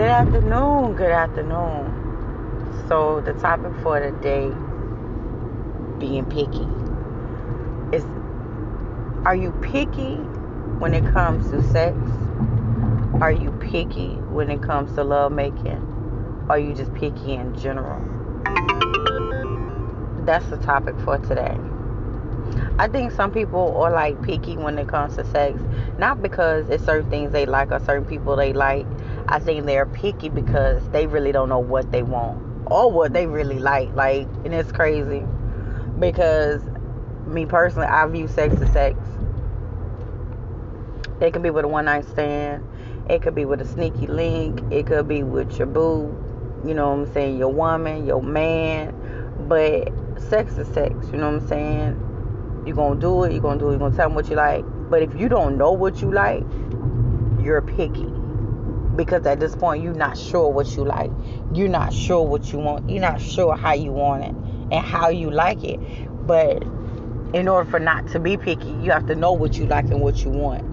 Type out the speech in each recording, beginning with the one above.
Good afternoon, good afternoon. So, the topic for today being picky is Are you picky when it comes to sex? Are you picky when it comes to love making? Are you just picky in general? That's the topic for today. I think some people are like picky when it comes to sex, not because it's certain things they like or certain people they like I think they're picky because they really don't know what they want or what they really like. Like, and it's crazy because me personally, I view sex as sex. It could be with a one night stand. It could be with a sneaky link. It could be with your boo. You know what I'm saying? Your woman, your man. But sex is sex. You know what I'm saying? You're going to do it. You're going to do it. You're going to tell them what you like. But if you don't know what you like, you're picky because at this point you're not sure what you like. You're not sure what you want. You're not sure how you want it and how you like it. But in order for not to be picky you have to know what you like and what you want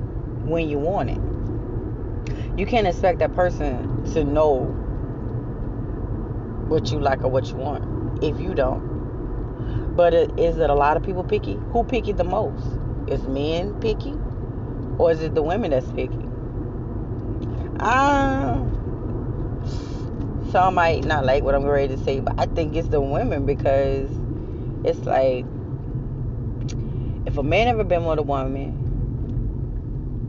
when you want it. You can't expect that person to know what you like or what you want if you don't. But is it a lot of people picky? Who picky the most? Is men picky or is it the women that's picky um, some might not like what I'm ready to say, but I think it's the women because it's like if a man ever been with a woman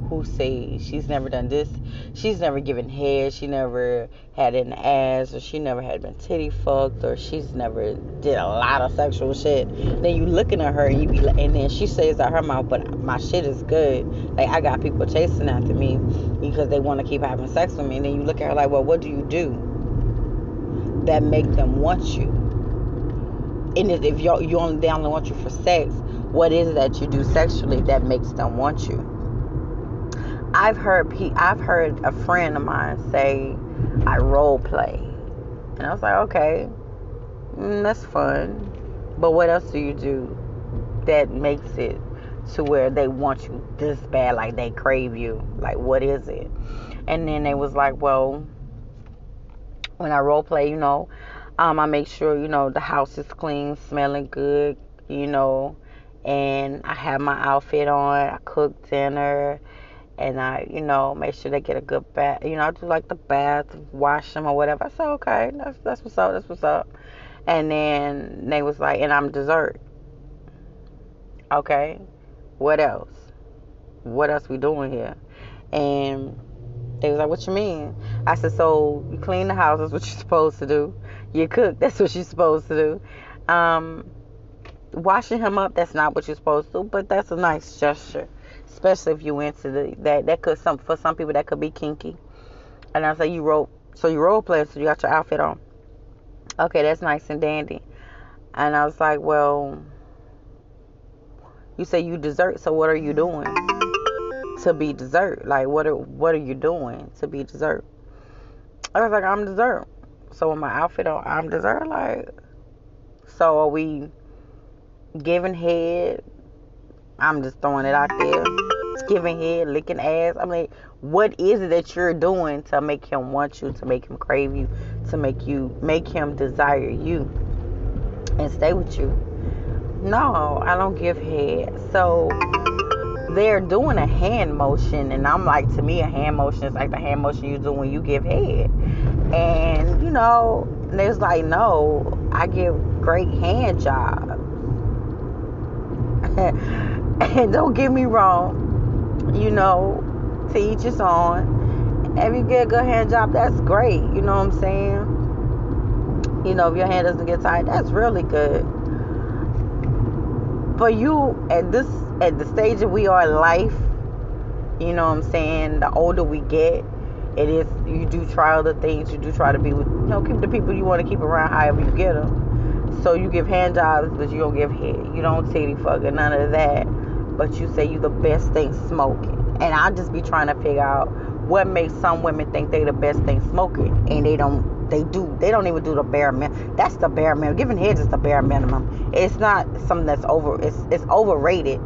who say she's never done this, she's never given head, she never had an ass, or she never had been titty fucked, or she's never did a lot of sexual shit. Then you looking at her and you be like, and then she says out her mouth, but my shit is good. Like I got people chasing after me because they want to keep having sex with me. And then you look at her like, well, what do you do that make them want you? And if you you only they only want you for sex, what is it that you do sexually that makes them want you? I've heard I've heard a friend of mine say I role play, and I was like, okay, mm, that's fun, but what else do you do that makes it to where they want you this bad, like they crave you? Like, what is it? And then they was like, well, when I role play, you know, um, I make sure you know the house is clean, smelling good, you know, and I have my outfit on. I cook dinner and I, you know, make sure they get a good bath. You know, I do like the bath, wash them or whatever. I said, okay, that's that's what's up. That's what's up. And then they was like, and I'm dessert. Okay, what else? What else we doing here? And they was like, what you mean? I said, so you clean the house. That's what you're supposed to do. You cook. That's what you're supposed to do. Um, washing him up. That's not what you're supposed to. But that's a nice gesture especially if you into the that that could some for some people that could be kinky. And I say you role so you role play, so you got your outfit on. Okay, that's nice and dandy. And I was like, well, you say you dessert, so what are you doing to be dessert? Like what are what are you doing to be dessert? I was like, I'm dessert. So with my outfit on, I'm dessert. Like, so are we giving head? I'm just throwing it out there. Giving head, licking ass. I mean, what is it that you're doing to make him want you, to make him crave you, to make you make him desire you and stay with you? No, I don't give head. So they're doing a hand motion, and I'm like, to me, a hand motion is like the hand motion you do when you give head. And you know, there's like, no, I give great hand jobs. And don't get me wrong, you know, to each his own. If you get a good hand job, that's great. You know what I'm saying? You know, if your hand doesn't get tired, that's really good. For you at this at the stage that we are in life, you know what I'm saying, the older we get, it is you do try other things, you do try to be with you know, keep the people you want to keep around however you get them. So you give hand jobs, but you don't give head. You don't titty fuck or none of that but you say you the best thing smoking. And I just be trying to figure out what makes some women think they the best thing smoking and they don't they do they don't even do the bare minimum. That's the bare minimum. Giving head is the bare minimum. It's not something that's over it's it's overrated.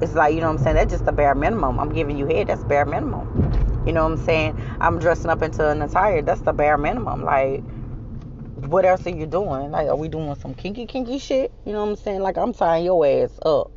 It's like, you know what I'm saying? That's just the bare minimum. I'm giving you head, that's bare minimum. You know what I'm saying? I'm dressing up into an attire. That's the bare minimum. Like, what else are you doing? Like, are we doing some kinky, kinky shit? You know what I'm saying? Like, I'm tying your ass up.